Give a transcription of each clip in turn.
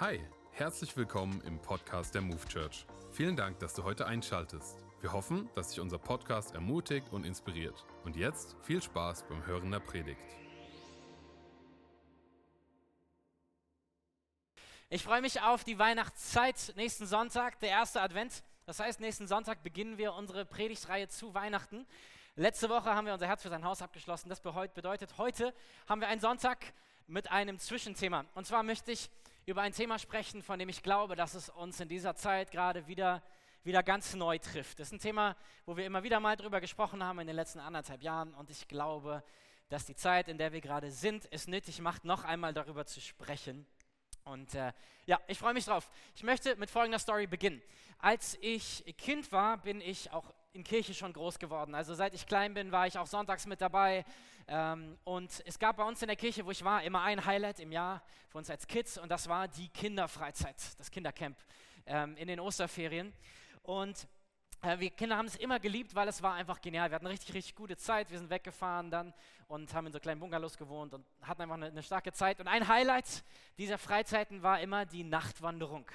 Hi, herzlich willkommen im Podcast der Move Church. Vielen Dank, dass du heute einschaltest. Wir hoffen, dass dich unser Podcast ermutigt und inspiriert. Und jetzt viel Spaß beim Hören der Predigt. Ich freue mich auf die Weihnachtszeit nächsten Sonntag, der erste Advent. Das heißt, nächsten Sonntag beginnen wir unsere Predigtreihe zu Weihnachten. Letzte Woche haben wir unser Herz für sein Haus abgeschlossen. Das bedeutet, heute haben wir einen Sonntag mit einem Zwischenthema. Und zwar möchte ich über ein Thema sprechen, von dem ich glaube, dass es uns in dieser Zeit gerade wieder, wieder ganz neu trifft. Das ist ein Thema, wo wir immer wieder mal drüber gesprochen haben in den letzten anderthalb Jahren. Und ich glaube, dass die Zeit, in der wir gerade sind, es nötig macht, noch einmal darüber zu sprechen. Und äh, ja, ich freue mich drauf. Ich möchte mit folgender Story beginnen. Als ich Kind war, bin ich auch in Kirche schon groß geworden. Also seit ich klein bin, war ich auch sonntags mit dabei. Ähm, und es gab bei uns in der Kirche, wo ich war, immer ein Highlight im Jahr für uns als Kids. Und das war die Kinderfreizeit, das Kindercamp ähm, in den Osterferien. Und äh, wir Kinder haben es immer geliebt, weil es war einfach genial. Wir hatten richtig, richtig gute Zeit. Wir sind weggefahren dann und haben in so kleinen Bungalows gewohnt und hatten einfach eine, eine starke Zeit. Und ein Highlight dieser Freizeiten war immer die Nachtwanderung.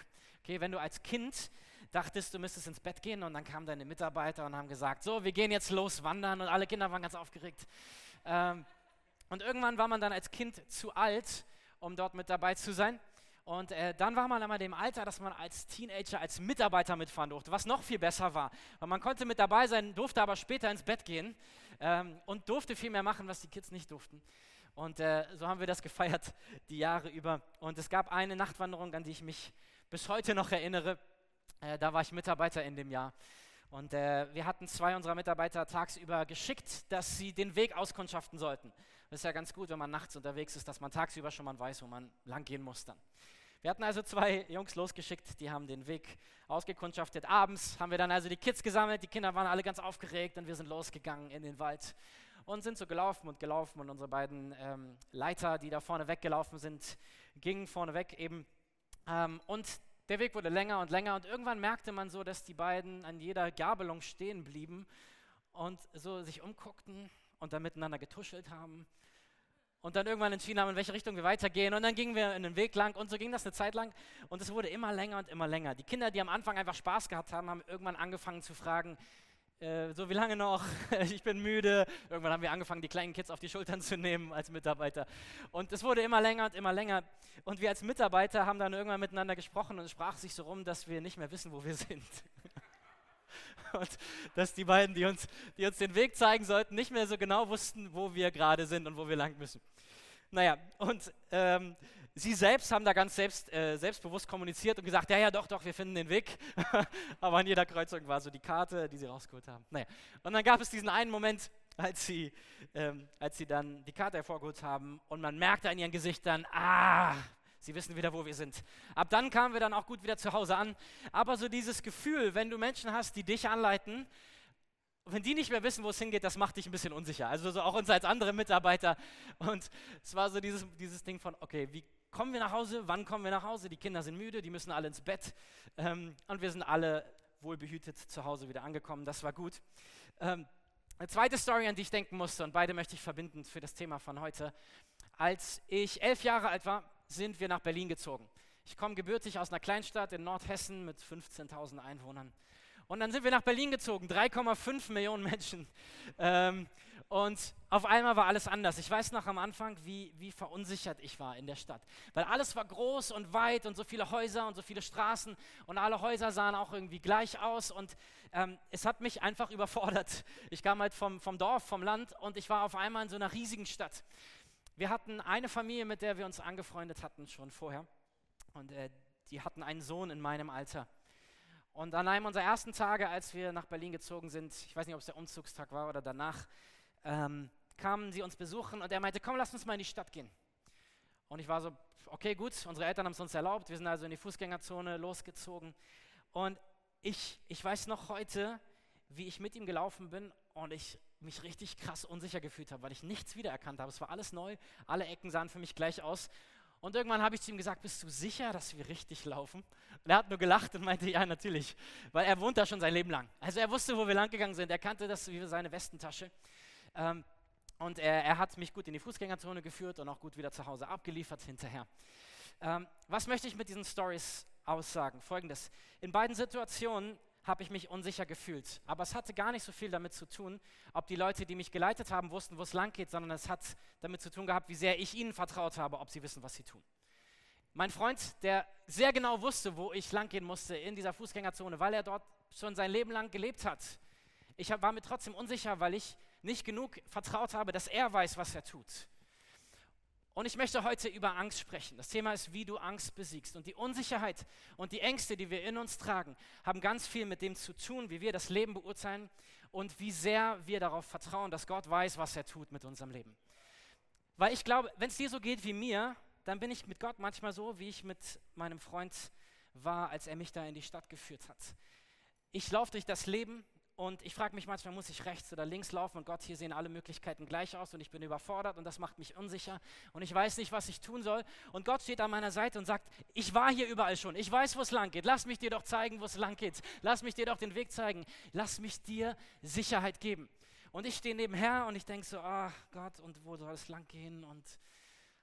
Okay, wenn du als Kind dachtest, du müsstest ins Bett gehen und dann kamen deine Mitarbeiter und haben gesagt, so, wir gehen jetzt los wandern und alle Kinder waren ganz aufgeregt. Ähm, und irgendwann war man dann als Kind zu alt, um dort mit dabei zu sein. Und äh, dann war man einmal dem Alter, dass man als Teenager, als Mitarbeiter mitfahren durfte, was noch viel besser war. Weil man konnte mit dabei sein, durfte aber später ins Bett gehen ähm, und durfte viel mehr machen, was die Kids nicht durften. Und äh, so haben wir das gefeiert, die Jahre über. Und es gab eine Nachtwanderung, an die ich mich bis heute noch erinnere. Äh, da war ich Mitarbeiter in dem Jahr. Und äh, wir hatten zwei unserer Mitarbeiter tagsüber geschickt, dass sie den Weg auskundschaften sollten. Das ist ja ganz gut, wenn man nachts unterwegs ist, dass man tagsüber schon mal weiß, wo man lang gehen muss dann. Wir hatten also zwei Jungs losgeschickt, die haben den Weg ausgekundschaftet. Abends haben wir dann also die Kids gesammelt, die Kinder waren alle ganz aufgeregt und wir sind losgegangen in den Wald und sind so gelaufen und gelaufen und unsere beiden ähm, Leiter, die da vorne weggelaufen sind, gingen vorne weg eben. Ähm, und der Weg wurde länger und länger und irgendwann merkte man so, dass die beiden an jeder Gabelung stehen blieben und so sich umguckten und dann miteinander getuschelt haben und dann irgendwann entschieden haben, in welche Richtung wir weitergehen. Und dann gingen wir in den Weg lang und so ging das eine Zeit lang. Und es wurde immer länger und immer länger. Die Kinder, die am Anfang einfach Spaß gehabt haben, haben irgendwann angefangen zu fragen, äh, so wie lange noch, ich bin müde. Irgendwann haben wir angefangen, die kleinen Kids auf die Schultern zu nehmen als Mitarbeiter. Und es wurde immer länger und immer länger. Und wir als Mitarbeiter haben dann irgendwann miteinander gesprochen und es sprach sich so rum, dass wir nicht mehr wissen, wo wir sind. und dass die beiden, die uns, die uns den Weg zeigen sollten, nicht mehr so genau wussten, wo wir gerade sind und wo wir lang müssen. Naja, und ähm, sie selbst haben da ganz selbst, äh, selbstbewusst kommuniziert und gesagt, ja, ja, doch, doch, wir finden den Weg. Aber an jeder Kreuzung war so die Karte, die sie rausgeholt haben. Naja, und dann gab es diesen einen Moment, als sie, ähm, als sie dann die Karte hervorgeholt haben und man merkte an ihren Gesichtern, ah, sie wissen wieder, wo wir sind. Ab dann kamen wir dann auch gut wieder zu Hause an. Aber so dieses Gefühl, wenn du Menschen hast, die dich anleiten, wenn die nicht mehr wissen, wo es hingeht, das macht dich ein bisschen unsicher. Also so auch uns als andere Mitarbeiter. Und es war so dieses, dieses Ding von, okay, wie kommen wir nach Hause? Wann kommen wir nach Hause? Die Kinder sind müde, die müssen alle ins Bett. Ähm, und wir sind alle wohlbehütet zu Hause wieder angekommen. Das war gut. Ähm, eine zweite Story, an die ich denken musste, und beide möchte ich verbinden für das Thema von heute. Als ich elf Jahre alt war, sind wir nach Berlin gezogen. Ich komme gebürtig aus einer Kleinstadt in Nordhessen mit 15.000 Einwohnern. Und dann sind wir nach Berlin gezogen, 3,5 Millionen Menschen. Ähm, und auf einmal war alles anders. Ich weiß noch am Anfang, wie, wie verunsichert ich war in der Stadt. Weil alles war groß und weit und so viele Häuser und so viele Straßen und alle Häuser sahen auch irgendwie gleich aus. Und ähm, es hat mich einfach überfordert. Ich kam halt vom, vom Dorf, vom Land und ich war auf einmal in so einer riesigen Stadt. Wir hatten eine Familie, mit der wir uns angefreundet hatten schon vorher. Und äh, die hatten einen Sohn in meinem Alter. Und an einem unserer ersten Tage, als wir nach Berlin gezogen sind, ich weiß nicht, ob es der Umzugstag war oder danach, ähm, kamen sie uns besuchen und er meinte, komm, lass uns mal in die Stadt gehen. Und ich war so, okay, gut, unsere Eltern haben es uns erlaubt, wir sind also in die Fußgängerzone losgezogen. Und ich, ich weiß noch heute, wie ich mit ihm gelaufen bin und ich mich richtig krass unsicher gefühlt habe, weil ich nichts wiedererkannt habe. Es war alles neu, alle Ecken sahen für mich gleich aus. Und irgendwann habe ich zu ihm gesagt, bist du sicher, dass wir richtig laufen? Und er hat nur gelacht und meinte, ja, natürlich, weil er wohnt da schon sein Leben lang. Also er wusste, wo wir lang gegangen sind, er kannte das wie seine Westentasche. Ähm, und er, er, hat mich gut in die Fußgängerzone geführt und auch gut wieder zu Hause abgeliefert hinterher. Ähm, was möchte ich mit diesen Stories aussagen? Folgendes. In beiden Situationen habe ich mich unsicher gefühlt. Aber es hatte gar nicht so viel damit zu tun, ob die Leute, die mich geleitet haben, wussten, wo es lang geht, sondern es hat damit zu tun gehabt, wie sehr ich ihnen vertraut habe, ob sie wissen, was sie tun. Mein Freund, der sehr genau wusste, wo ich lang gehen musste in dieser Fußgängerzone, weil er dort schon sein Leben lang gelebt hat. Ich war mir trotzdem unsicher, weil ich nicht genug vertraut habe, dass er weiß, was er tut. Und ich möchte heute über Angst sprechen. Das Thema ist, wie du Angst besiegst. Und die Unsicherheit und die Ängste, die wir in uns tragen, haben ganz viel mit dem zu tun, wie wir das Leben beurteilen und wie sehr wir darauf vertrauen, dass Gott weiß, was er tut mit unserem Leben. Weil ich glaube, wenn es dir so geht wie mir, dann bin ich mit Gott manchmal so, wie ich mit meinem Freund war, als er mich da in die Stadt geführt hat. Ich laufe durch das Leben und ich frage mich manchmal, muss ich rechts oder links laufen? Und Gott, hier sehen alle Möglichkeiten gleich aus und ich bin überfordert und das macht mich unsicher und ich weiß nicht, was ich tun soll. Und Gott steht an meiner Seite und sagt, ich war hier überall schon, ich weiß, wo es lang geht. Lass mich dir doch zeigen, wo es lang geht. Lass mich dir doch den Weg zeigen. Lass mich dir Sicherheit geben. Und ich stehe nebenher und ich denke so, ach Gott, und wo soll es lang gehen? Und,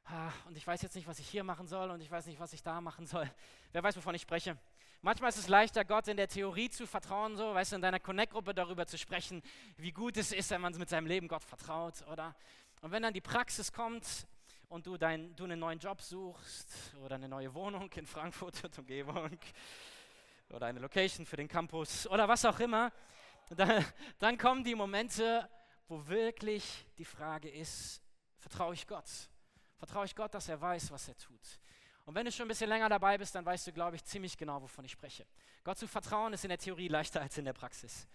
ah, und ich weiß jetzt nicht, was ich hier machen soll und ich weiß nicht, was ich da machen soll. Wer weiß, wovon ich spreche? Manchmal ist es leichter, Gott in der Theorie zu vertrauen, so, weißt du, in deiner Connect-Gruppe darüber zu sprechen, wie gut es ist, wenn man mit seinem Leben Gott vertraut, oder? Und wenn dann die Praxis kommt und du, dein, du einen neuen Job suchst oder eine neue Wohnung in Frankfurt und Umgebung oder eine Location für den Campus oder was auch immer, dann, dann kommen die Momente, wo wirklich die Frage ist, vertraue ich Gott? Vertraue ich Gott, dass er weiß, was er tut? Und wenn du schon ein bisschen länger dabei bist, dann weißt du, glaube ich, ziemlich genau, wovon ich spreche. Gott zu vertrauen ist in der Theorie leichter als in der Praxis.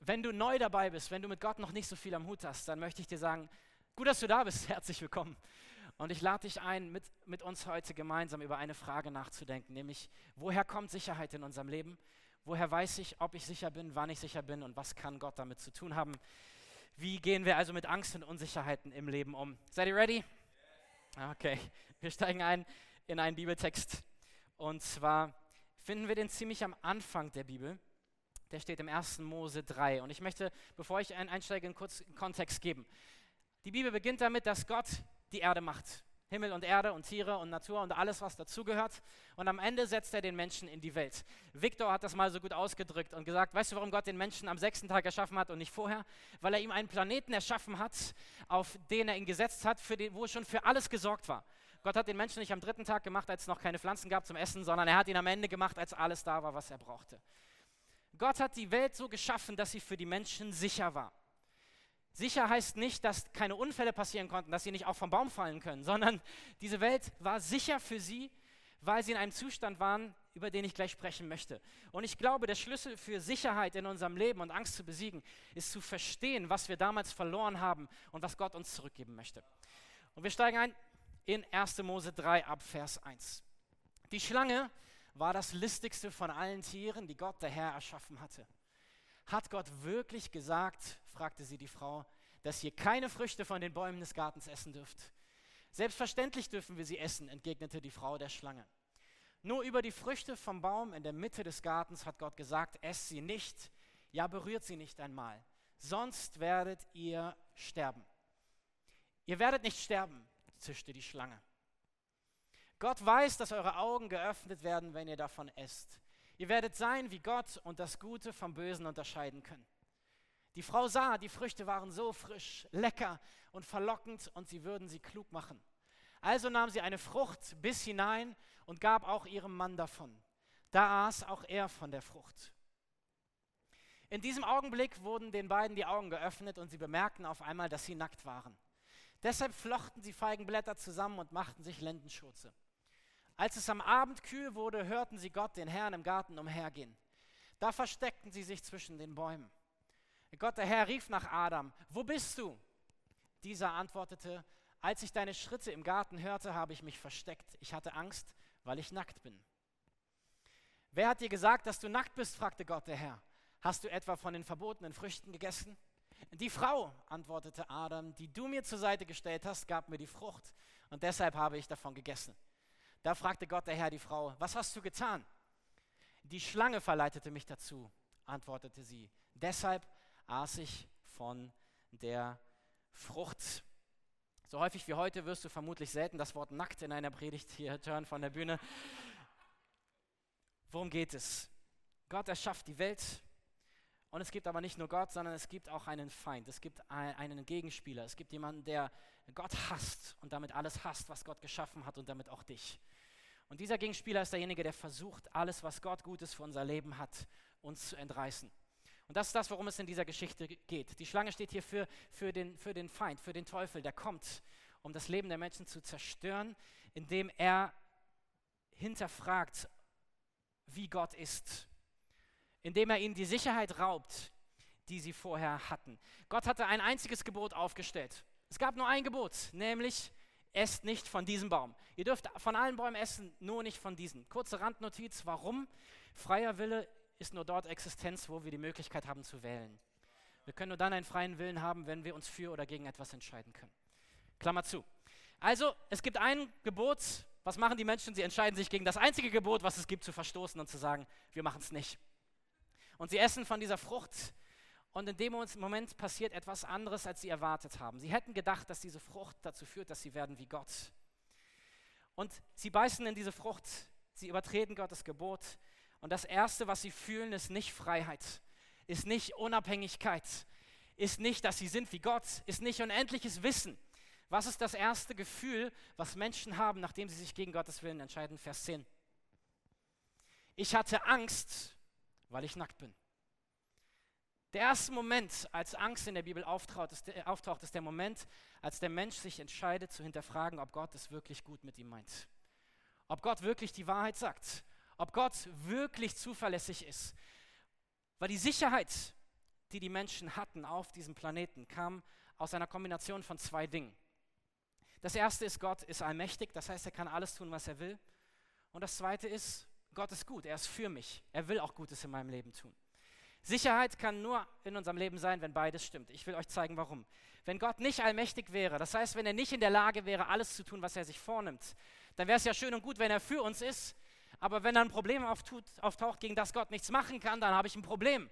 Wenn du neu dabei bist, wenn du mit Gott noch nicht so viel am Hut hast, dann möchte ich dir sagen, gut, dass du da bist, herzlich willkommen. Und ich lade dich ein, mit, mit uns heute gemeinsam über eine Frage nachzudenken, nämlich, woher kommt Sicherheit in unserem Leben? Woher weiß ich, ob ich sicher bin, wann ich sicher bin und was kann Gott damit zu tun haben? Wie gehen wir also mit Angst und Unsicherheiten im Leben um? Seid ihr ready? Okay, wir steigen ein in einen Bibeltext. Und zwar finden wir den ziemlich am Anfang der Bibel. Der steht im 1. Mose 3. Und ich möchte, bevor ich einsteige, einen kurzen Kontext geben. Die Bibel beginnt damit, dass Gott die Erde macht. Himmel und Erde und Tiere und Natur und alles, was dazugehört. Und am Ende setzt er den Menschen in die Welt. Victor hat das mal so gut ausgedrückt und gesagt, weißt du, warum Gott den Menschen am sechsten Tag erschaffen hat und nicht vorher? Weil er ihm einen Planeten erschaffen hat, auf den er ihn gesetzt hat, den, wo schon für alles gesorgt war. Gott hat den Menschen nicht am dritten Tag gemacht, als es noch keine Pflanzen gab zum Essen, sondern er hat ihn am Ende gemacht, als alles da war, was er brauchte. Gott hat die Welt so geschaffen, dass sie für die Menschen sicher war. Sicher heißt nicht, dass keine Unfälle passieren konnten, dass sie nicht auch vom Baum fallen können, sondern diese Welt war sicher für sie, weil sie in einem Zustand waren, über den ich gleich sprechen möchte. Und ich glaube, der Schlüssel für Sicherheit in unserem Leben und Angst zu besiegen, ist zu verstehen, was wir damals verloren haben und was Gott uns zurückgeben möchte. Und wir steigen ein in 1. Mose 3 ab Vers 1. Die Schlange war das listigste von allen Tieren, die Gott der Herr erschaffen hatte. Hat Gott wirklich gesagt, fragte sie die Frau, dass ihr keine Früchte von den Bäumen des Gartens essen dürft? Selbstverständlich dürfen wir sie essen, entgegnete die Frau der Schlange. Nur über die Früchte vom Baum in der Mitte des Gartens hat Gott gesagt, esst sie nicht, ja berührt sie nicht einmal, sonst werdet ihr sterben. Ihr werdet nicht sterben, zischte die Schlange. Gott weiß, dass eure Augen geöffnet werden, wenn ihr davon esst. Ihr werdet sein wie Gott und das Gute vom Bösen unterscheiden können. Die Frau sah, die Früchte waren so frisch, lecker und verlockend und sie würden sie klug machen. Also nahm sie eine Frucht bis hinein und gab auch ihrem Mann davon. Da aß auch er von der Frucht. In diesem Augenblick wurden den beiden die Augen geöffnet und sie bemerkten auf einmal, dass sie nackt waren. Deshalb flochten sie Feigenblätter zusammen und machten sich Lendenschurze. Als es am Abend kühl wurde, hörten sie Gott, den Herrn, im Garten umhergehen. Da versteckten sie sich zwischen den Bäumen. Gott, der Herr, rief nach Adam, wo bist du? Dieser antwortete, als ich deine Schritte im Garten hörte, habe ich mich versteckt. Ich hatte Angst, weil ich nackt bin. Wer hat dir gesagt, dass du nackt bist? fragte Gott, der Herr. Hast du etwa von den verbotenen Früchten gegessen? Die Frau, antwortete Adam, die du mir zur Seite gestellt hast, gab mir die Frucht und deshalb habe ich davon gegessen. Da fragte Gott der Herr die Frau, was hast du getan? Die Schlange verleitete mich dazu, antwortete sie. Deshalb aß ich von der Frucht. So häufig wie heute wirst du vermutlich selten das Wort nackt in einer Predigt hier hören von der Bühne. Worum geht es? Gott erschafft die Welt und es gibt aber nicht nur Gott, sondern es gibt auch einen Feind, es gibt einen Gegenspieler, es gibt jemanden, der Gott hasst und damit alles hasst, was Gott geschaffen hat und damit auch dich. Und dieser Gegenspieler ist derjenige, der versucht, alles, was Gott Gutes für unser Leben hat, uns zu entreißen. Und das ist das, worum es in dieser Geschichte geht. Die Schlange steht hier für, für, den, für den Feind, für den Teufel, der kommt, um das Leben der Menschen zu zerstören, indem er hinterfragt, wie Gott ist, indem er ihnen die Sicherheit raubt, die sie vorher hatten. Gott hatte ein einziges Gebot aufgestellt. Es gab nur ein Gebot, nämlich esst nicht von diesem Baum. Ihr dürft von allen Bäumen essen, nur nicht von diesen. Kurze Randnotiz, warum? Freier Wille ist nur dort Existenz, wo wir die Möglichkeit haben zu wählen. Wir können nur dann einen freien Willen haben, wenn wir uns für oder gegen etwas entscheiden können. Klammer zu. Also, es gibt ein Gebot. Was machen die Menschen? Sie entscheiden sich gegen das einzige Gebot, was es gibt, zu verstoßen und zu sagen, wir machen es nicht. Und sie essen von dieser Frucht. Und in dem Moment passiert etwas anderes, als sie erwartet haben. Sie hätten gedacht, dass diese Frucht dazu führt, dass sie werden wie Gott. Und sie beißen in diese Frucht, sie übertreten Gottes Gebot und das Erste, was sie fühlen, ist nicht Freiheit, ist nicht Unabhängigkeit, ist nicht, dass sie sind wie Gott, ist nicht unendliches Wissen. Was ist das erste Gefühl, was Menschen haben, nachdem sie sich gegen Gottes Willen entscheiden? Vers 10. Ich hatte Angst, weil ich nackt bin. Der erste Moment, als Angst in der Bibel auftaucht ist, der, auftaucht, ist der Moment, als der Mensch sich entscheidet zu hinterfragen, ob Gott es wirklich gut mit ihm meint. Ob Gott wirklich die Wahrheit sagt ob Gott wirklich zuverlässig ist. Weil die Sicherheit, die die Menschen hatten auf diesem Planeten, kam aus einer Kombination von zwei Dingen. Das erste ist, Gott ist allmächtig, das heißt, er kann alles tun, was er will. Und das zweite ist, Gott ist gut, er ist für mich, er will auch Gutes in meinem Leben tun. Sicherheit kann nur in unserem Leben sein, wenn beides stimmt. Ich will euch zeigen, warum. Wenn Gott nicht allmächtig wäre, das heißt, wenn er nicht in der Lage wäre, alles zu tun, was er sich vornimmt, dann wäre es ja schön und gut, wenn er für uns ist, aber wenn dann ein Problem auftut, auftaucht, gegen das Gott nichts machen kann, dann habe ich ein Problem.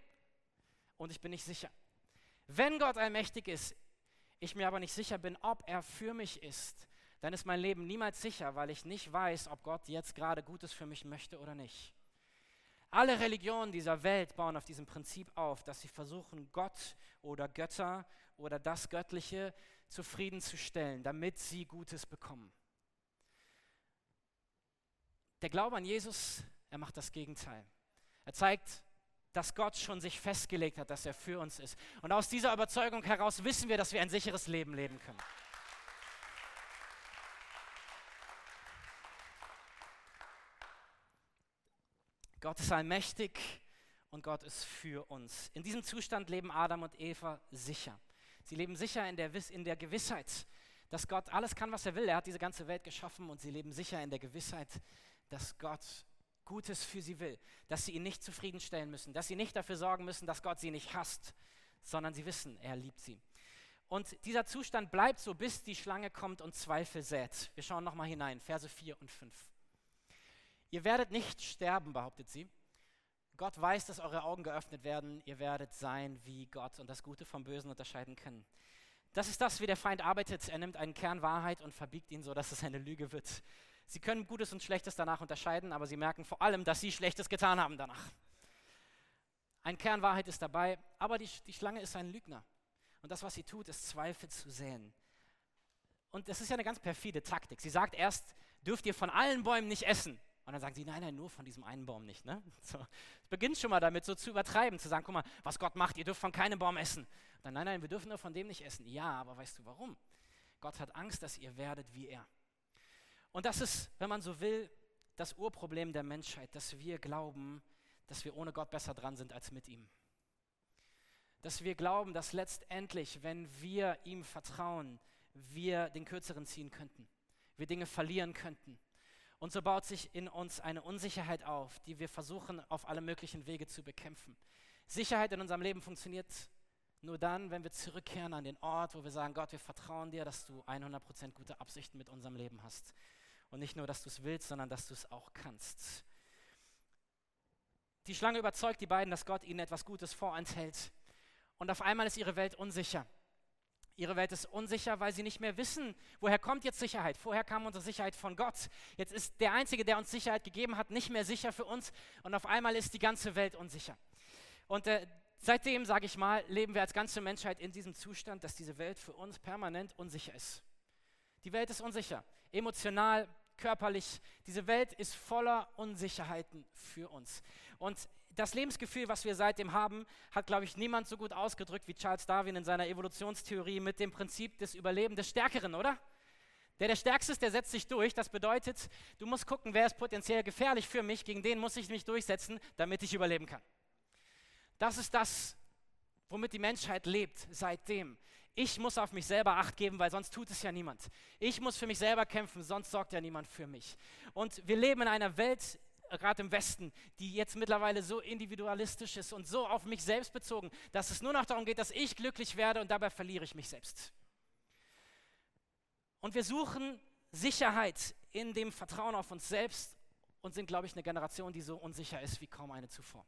Und ich bin nicht sicher. Wenn Gott allmächtig ist, ich mir aber nicht sicher bin, ob er für mich ist, dann ist mein Leben niemals sicher, weil ich nicht weiß, ob Gott jetzt gerade Gutes für mich möchte oder nicht. Alle Religionen dieser Welt bauen auf diesem Prinzip auf, dass sie versuchen, Gott oder Götter oder das Göttliche zufriedenzustellen, damit sie Gutes bekommen. Der Glaube an Jesus, er macht das Gegenteil. Er zeigt, dass Gott schon sich festgelegt hat, dass er für uns ist. Und aus dieser Überzeugung heraus wissen wir, dass wir ein sicheres Leben leben können. Gott ist allmächtig und Gott ist für uns. In diesem Zustand leben Adam und Eva sicher. Sie leben sicher in der, in der Gewissheit, dass Gott alles kann, was er will. Er hat diese ganze Welt geschaffen und sie leben sicher in der Gewissheit, dass Gott Gutes für sie will, dass sie ihn nicht zufriedenstellen müssen, dass sie nicht dafür sorgen müssen, dass Gott sie nicht hasst, sondern sie wissen, er liebt sie. Und dieser Zustand bleibt so, bis die Schlange kommt und Zweifel sät. Wir schauen nochmal hinein, Verse 4 und 5. Ihr werdet nicht sterben, behauptet sie. Gott weiß, dass eure Augen geöffnet werden. Ihr werdet sein wie Gott und das Gute vom Bösen unterscheiden können. Das ist das, wie der Feind arbeitet. Er nimmt einen Kern Wahrheit und verbiegt ihn so, dass es eine Lüge wird. Sie können Gutes und Schlechtes danach unterscheiden, aber sie merken vor allem, dass sie Schlechtes getan haben danach. Ein Kernwahrheit ist dabei, aber die, die Schlange ist ein Lügner. Und das, was sie tut, ist Zweifel zu säen. Und das ist ja eine ganz perfide Taktik. Sie sagt erst, dürft ihr von allen Bäumen nicht essen. Und dann sagen sie, nein, nein, nur von diesem einen Baum nicht. Ne? So. Es beginnt schon mal damit, so zu übertreiben, zu sagen, guck mal, was Gott macht, ihr dürft von keinem Baum essen. Und dann, nein, nein, wir dürfen nur von dem nicht essen. Ja, aber weißt du warum? Gott hat Angst, dass ihr werdet wie er. Und das ist, wenn man so will, das Urproblem der Menschheit, dass wir glauben, dass wir ohne Gott besser dran sind als mit ihm. Dass wir glauben, dass letztendlich, wenn wir ihm vertrauen, wir den Kürzeren ziehen könnten, wir Dinge verlieren könnten. Und so baut sich in uns eine Unsicherheit auf, die wir versuchen, auf alle möglichen Wege zu bekämpfen. Sicherheit in unserem Leben funktioniert nur dann, wenn wir zurückkehren an den Ort, wo wir sagen, Gott, wir vertrauen dir, dass du 100% gute Absichten mit unserem Leben hast. Und nicht nur, dass du es willst, sondern dass du es auch kannst. Die Schlange überzeugt die beiden, dass Gott ihnen etwas Gutes vorenthält. Und auf einmal ist ihre Welt unsicher. Ihre Welt ist unsicher, weil sie nicht mehr wissen, woher kommt jetzt Sicherheit. Vorher kam unsere Sicherheit von Gott. Jetzt ist der Einzige, der uns Sicherheit gegeben hat, nicht mehr sicher für uns und auf einmal ist die ganze Welt unsicher. Und äh, seitdem, sage ich mal, leben wir als ganze Menschheit in diesem Zustand, dass diese Welt für uns permanent unsicher ist. Die Welt ist unsicher, emotional, körperlich. Diese Welt ist voller Unsicherheiten für uns. Und das Lebensgefühl, was wir seitdem haben, hat, glaube ich, niemand so gut ausgedrückt wie Charles Darwin in seiner Evolutionstheorie mit dem Prinzip des Überlebens des Stärkeren, oder? Der der Stärkste ist, der setzt sich durch. Das bedeutet, du musst gucken, wer ist potenziell gefährlich für mich, gegen den muss ich mich durchsetzen, damit ich überleben kann. Das ist das, womit die Menschheit lebt seitdem. Ich muss auf mich selber acht geben, weil sonst tut es ja niemand. Ich muss für mich selber kämpfen, sonst sorgt ja niemand für mich. Und wir leben in einer Welt, gerade im Westen, die jetzt mittlerweile so individualistisch ist und so auf mich selbst bezogen, dass es nur noch darum geht, dass ich glücklich werde und dabei verliere ich mich selbst. Und wir suchen Sicherheit in dem Vertrauen auf uns selbst und sind, glaube ich, eine Generation, die so unsicher ist wie kaum eine zuvor.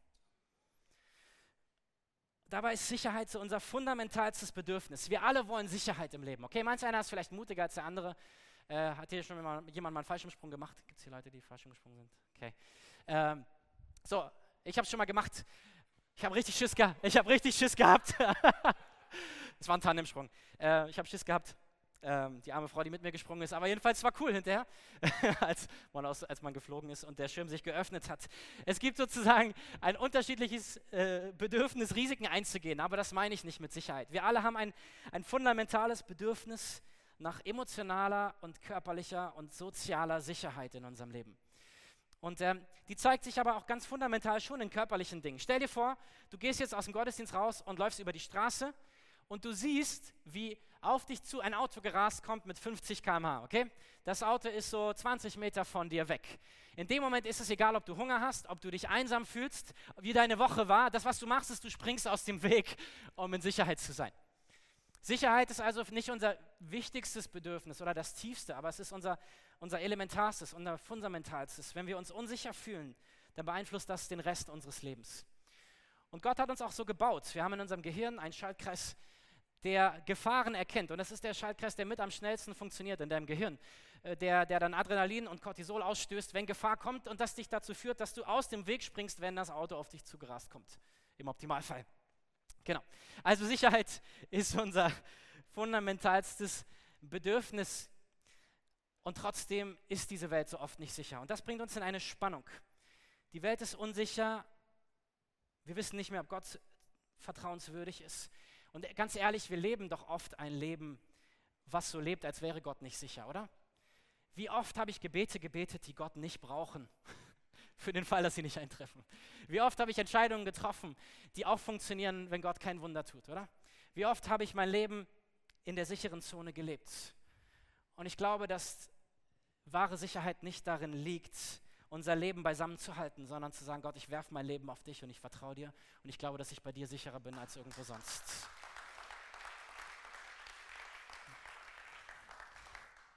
Dabei ist Sicherheit so unser fundamentalstes Bedürfnis. Wir alle wollen Sicherheit im Leben. Okay, manch einer ist vielleicht mutiger als der andere. Äh, hat hier schon mal, jemand mal einen Fallschirmsprung gemacht? Gibt es hier Leute, die Fallschirm sind? Okay. Ähm, so, ich habe es schon mal gemacht. Ich habe richtig Schiss gehabt. Ich habe richtig Schiss gehabt. Es war ein Tandemsprung. Äh, ich habe Schiss gehabt. Ähm, die arme Frau, die mit mir gesprungen ist. Aber jedenfalls war cool hinterher, als, man aus, als man geflogen ist und der Schirm sich geöffnet hat. Es gibt sozusagen ein unterschiedliches äh, Bedürfnis, Risiken einzugehen. Aber das meine ich nicht mit Sicherheit. Wir alle haben ein, ein fundamentales Bedürfnis nach emotionaler und körperlicher und sozialer Sicherheit in unserem Leben. Und ähm, die zeigt sich aber auch ganz fundamental schon in körperlichen Dingen. Stell dir vor, du gehst jetzt aus dem Gottesdienst raus und läufst über die Straße und du siehst, wie auf dich zu ein Auto gerast kommt mit 50 km/h, okay? Das Auto ist so 20 Meter von dir weg. In dem Moment ist es egal, ob du Hunger hast, ob du dich einsam fühlst, wie deine Woche war. Das, was du machst, ist, du springst aus dem Weg, um in Sicherheit zu sein. Sicherheit ist also nicht unser wichtigstes Bedürfnis oder das tiefste, aber es ist unser, unser elementarstes, unser fundamentalstes. Wenn wir uns unsicher fühlen, dann beeinflusst das den Rest unseres Lebens. Und Gott hat uns auch so gebaut. Wir haben in unserem Gehirn einen Schaltkreis, der Gefahren erkennt. Und das ist der Schaltkreis, der mit am schnellsten funktioniert in deinem Gehirn, äh, der, der dann Adrenalin und Cortisol ausstößt, wenn Gefahr kommt und das dich dazu führt, dass du aus dem Weg springst, wenn das Auto auf dich zugerast kommt. Im Optimalfall. Genau. Also Sicherheit ist unser fundamentalstes Bedürfnis. Und trotzdem ist diese Welt so oft nicht sicher. Und das bringt uns in eine Spannung. Die Welt ist unsicher. Wir wissen nicht mehr, ob Gott vertrauenswürdig ist. Und ganz ehrlich, wir leben doch oft ein Leben, was so lebt, als wäre Gott nicht sicher, oder? Wie oft habe ich Gebete gebetet, die Gott nicht brauchen? für den Fall, dass sie nicht eintreffen. Wie oft habe ich Entscheidungen getroffen, die auch funktionieren, wenn Gott kein Wunder tut, oder? Wie oft habe ich mein Leben in der sicheren Zone gelebt? Und ich glaube, dass wahre Sicherheit nicht darin liegt, unser Leben beisammen zu halten, sondern zu sagen, Gott, ich werfe mein Leben auf dich und ich vertraue dir und ich glaube, dass ich bei dir sicherer bin als irgendwo sonst.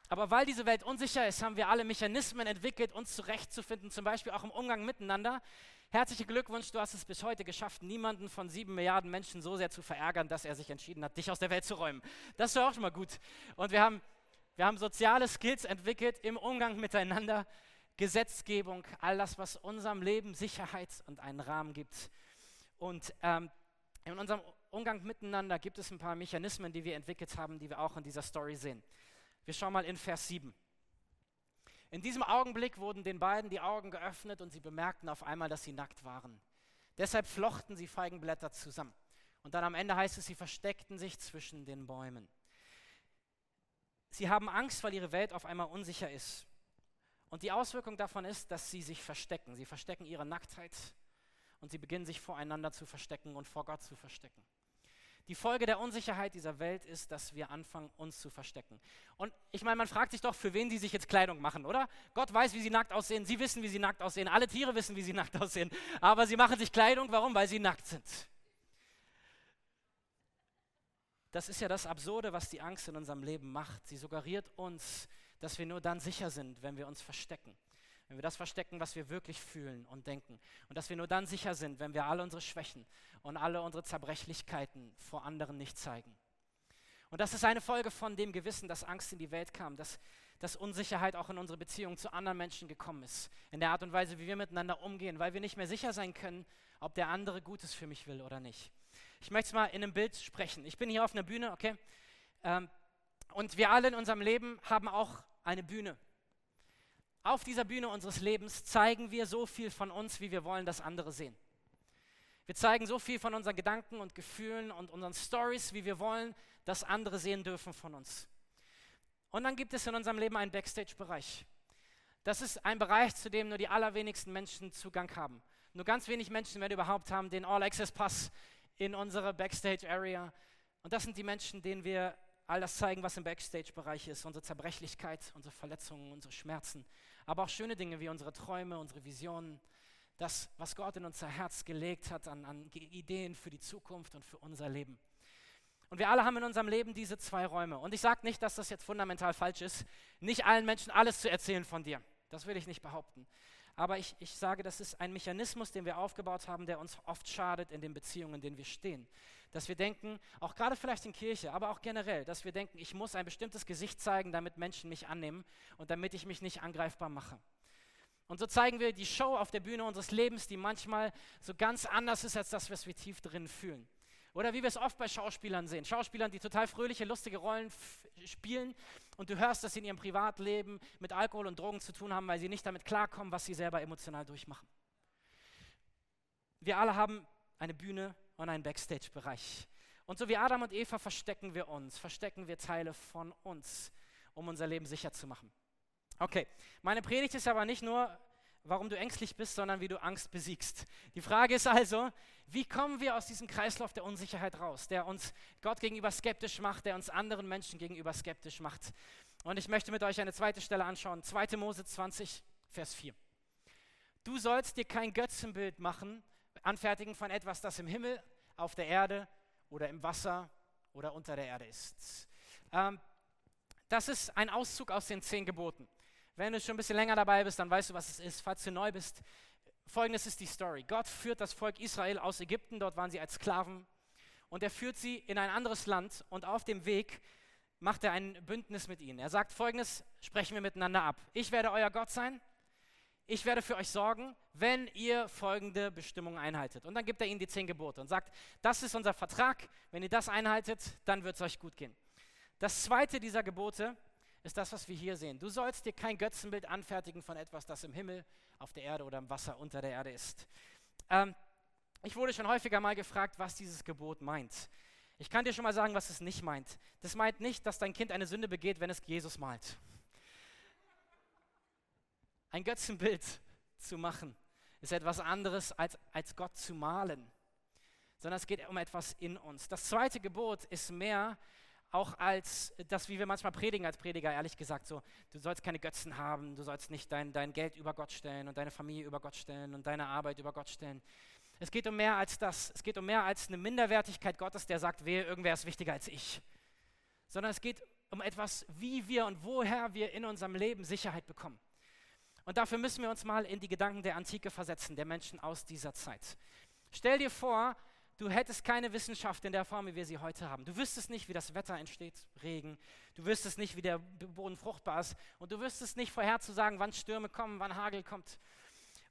Aber weil diese Welt unsicher ist, haben wir alle Mechanismen entwickelt, uns zurechtzufinden, zum Beispiel auch im Umgang miteinander. Herzlichen Glückwunsch, du hast es bis heute geschafft, niemanden von sieben Milliarden Menschen so sehr zu verärgern, dass er sich entschieden hat, dich aus der Welt zu räumen. Das ist auch schon mal gut. Und wir haben, wir haben soziale Skills entwickelt im Umgang miteinander, Gesetzgebung, all das, was unserem Leben Sicherheit und einen Rahmen gibt. Und ähm, in unserem Umgang miteinander gibt es ein paar Mechanismen, die wir entwickelt haben, die wir auch in dieser Story sehen. Wir schauen mal in Vers 7. In diesem Augenblick wurden den beiden die Augen geöffnet und sie bemerkten auf einmal, dass sie nackt waren. Deshalb flochten sie Feigenblätter zusammen. Und dann am Ende heißt es, sie versteckten sich zwischen den Bäumen. Sie haben Angst, weil ihre Welt auf einmal unsicher ist. Und die Auswirkung davon ist, dass sie sich verstecken. Sie verstecken ihre Nacktheit und sie beginnen sich voreinander zu verstecken und vor Gott zu verstecken. Die Folge der Unsicherheit dieser Welt ist, dass wir anfangen, uns zu verstecken. Und ich meine, man fragt sich doch, für wen sie sich jetzt Kleidung machen, oder? Gott weiß, wie sie nackt aussehen, sie wissen, wie sie nackt aussehen, alle Tiere wissen, wie sie nackt aussehen, aber sie machen sich Kleidung, warum? Weil sie nackt sind. Das ist ja das Absurde, was die Angst in unserem Leben macht. Sie suggeriert uns, dass wir nur dann sicher sind, wenn wir uns verstecken wenn wir das verstecken, was wir wirklich fühlen und denken. Und dass wir nur dann sicher sind, wenn wir alle unsere Schwächen und alle unsere Zerbrechlichkeiten vor anderen nicht zeigen. Und das ist eine Folge von dem Gewissen, dass Angst in die Welt kam, dass, dass Unsicherheit auch in unsere Beziehung zu anderen Menschen gekommen ist. In der Art und Weise, wie wir miteinander umgehen, weil wir nicht mehr sicher sein können, ob der andere Gutes für mich will oder nicht. Ich möchte es mal in einem Bild sprechen. Ich bin hier auf einer Bühne, okay? Ähm, und wir alle in unserem Leben haben auch eine Bühne. Auf dieser Bühne unseres Lebens zeigen wir so viel von uns, wie wir wollen, dass andere sehen. Wir zeigen so viel von unseren Gedanken und Gefühlen und unseren Stories, wie wir wollen, dass andere sehen dürfen von uns. Und dann gibt es in unserem Leben einen Backstage-Bereich. Das ist ein Bereich, zu dem nur die allerwenigsten Menschen Zugang haben. Nur ganz wenig Menschen, wenn überhaupt, haben den All-Access-Pass in unsere Backstage-Area. Und das sind die Menschen, denen wir all das zeigen, was im Backstage-Bereich ist. Unsere Zerbrechlichkeit, unsere Verletzungen, unsere Schmerzen. Aber auch schöne Dinge wie unsere Träume, unsere Visionen. Das, was Gott in unser Herz gelegt hat an, an Ideen für die Zukunft und für unser Leben. Und wir alle haben in unserem Leben diese zwei Räume. Und ich sage nicht, dass das jetzt fundamental falsch ist, nicht allen Menschen alles zu erzählen von dir. Das will ich nicht behaupten. Aber ich, ich sage, das ist ein Mechanismus, den wir aufgebaut haben, der uns oft schadet in den Beziehungen, in denen wir stehen. Dass wir denken, auch gerade vielleicht in Kirche, aber auch generell, dass wir denken, ich muss ein bestimmtes Gesicht zeigen, damit Menschen mich annehmen und damit ich mich nicht angreifbar mache. Und so zeigen wir die Show auf der Bühne unseres Lebens, die manchmal so ganz anders ist als das, was wir tief drin fühlen. Oder wie wir es oft bei Schauspielern sehen. Schauspielern, die total fröhliche, lustige Rollen spielen und du hörst, dass sie in ihrem Privatleben mit Alkohol und Drogen zu tun haben, weil sie nicht damit klarkommen, was sie selber emotional durchmachen. Wir alle haben eine Bühne und einen Backstage-Bereich. Und so wie Adam und Eva verstecken wir uns, verstecken wir Teile von uns, um unser Leben sicher zu machen. Okay, meine Predigt ist aber nicht nur warum du ängstlich bist, sondern wie du Angst besiegst. Die Frage ist also, wie kommen wir aus diesem Kreislauf der Unsicherheit raus, der uns Gott gegenüber skeptisch macht, der uns anderen Menschen gegenüber skeptisch macht. Und ich möchte mit euch eine zweite Stelle anschauen, 2. Mose 20, Vers 4. Du sollst dir kein Götzenbild machen, anfertigen von etwas, das im Himmel, auf der Erde oder im Wasser oder unter der Erde ist. Ähm, das ist ein Auszug aus den zehn Geboten. Wenn du schon ein bisschen länger dabei bist, dann weißt du, was es ist. Falls du neu bist, folgendes ist die Story. Gott führt das Volk Israel aus Ägypten, dort waren sie als Sklaven. Und er führt sie in ein anderes Land und auf dem Weg macht er ein Bündnis mit ihnen. Er sagt folgendes, sprechen wir miteinander ab. Ich werde euer Gott sein, ich werde für euch sorgen, wenn ihr folgende Bestimmungen einhaltet. Und dann gibt er ihnen die zehn Gebote und sagt, das ist unser Vertrag, wenn ihr das einhaltet, dann wird es euch gut gehen. Das zweite dieser Gebote ist das, was wir hier sehen. Du sollst dir kein Götzenbild anfertigen von etwas, das im Himmel, auf der Erde oder im Wasser unter der Erde ist. Ähm, ich wurde schon häufiger mal gefragt, was dieses Gebot meint. Ich kann dir schon mal sagen, was es nicht meint. Das meint nicht, dass dein Kind eine Sünde begeht, wenn es Jesus malt. Ein Götzenbild zu machen ist etwas anderes als, als Gott zu malen, sondern es geht um etwas in uns. Das zweite Gebot ist mehr auch als das, wie wir manchmal predigen als Prediger, ehrlich gesagt, so, du sollst keine Götzen haben, du sollst nicht dein, dein Geld über Gott stellen und deine Familie über Gott stellen und deine Arbeit über Gott stellen. Es geht um mehr als das. Es geht um mehr als eine Minderwertigkeit Gottes, der sagt, wer, irgendwer ist wichtiger als ich. Sondern es geht um etwas, wie wir und woher wir in unserem Leben Sicherheit bekommen. Und dafür müssen wir uns mal in die Gedanken der Antike versetzen, der Menschen aus dieser Zeit. Stell dir vor, Du hättest keine Wissenschaft in der Form, wie wir sie heute haben. Du wüsstest nicht, wie das Wetter entsteht, Regen. Du wüsstest nicht, wie der Boden fruchtbar ist. Und du wüsstest nicht vorherzusagen, wann Stürme kommen, wann Hagel kommt.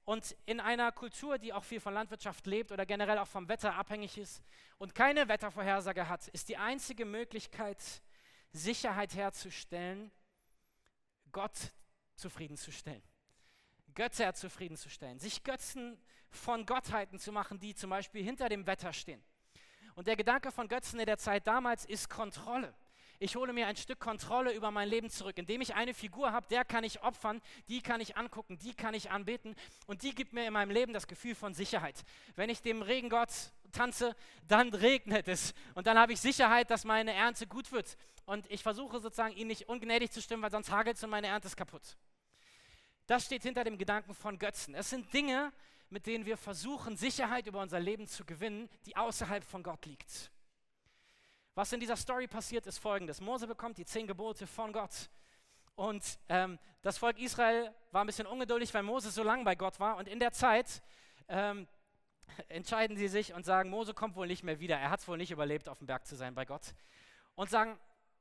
Und in einer Kultur, die auch viel von Landwirtschaft lebt oder generell auch vom Wetter abhängig ist und keine Wettervorhersage hat, ist die einzige Möglichkeit, Sicherheit herzustellen, Gott zufriedenzustellen. Götter zufriedenzustellen, sich Götzen von Gottheiten zu machen, die zum Beispiel hinter dem Wetter stehen. Und der Gedanke von Götzen in der Zeit damals ist Kontrolle. Ich hole mir ein Stück Kontrolle über mein Leben zurück. Indem ich eine Figur habe, der kann ich opfern, die kann ich angucken, die kann ich anbeten und die gibt mir in meinem Leben das Gefühl von Sicherheit. Wenn ich dem Regengott tanze, dann regnet es und dann habe ich Sicherheit, dass meine Ernte gut wird. Und ich versuche sozusagen, ihn nicht ungnädig zu stimmen, weil sonst hagelt es und meine Ernte ist kaputt. Das steht hinter dem Gedanken von Götzen. Es sind Dinge, mit denen wir versuchen, Sicherheit über unser Leben zu gewinnen, die außerhalb von Gott liegt. Was in dieser Story passiert, ist folgendes. Mose bekommt die zehn Gebote von Gott. Und ähm, das Volk Israel war ein bisschen ungeduldig, weil Mose so lange bei Gott war. Und in der Zeit ähm, entscheiden sie sich und sagen, Mose kommt wohl nicht mehr wieder. Er hat es wohl nicht überlebt, auf dem Berg zu sein bei Gott. Und sagen,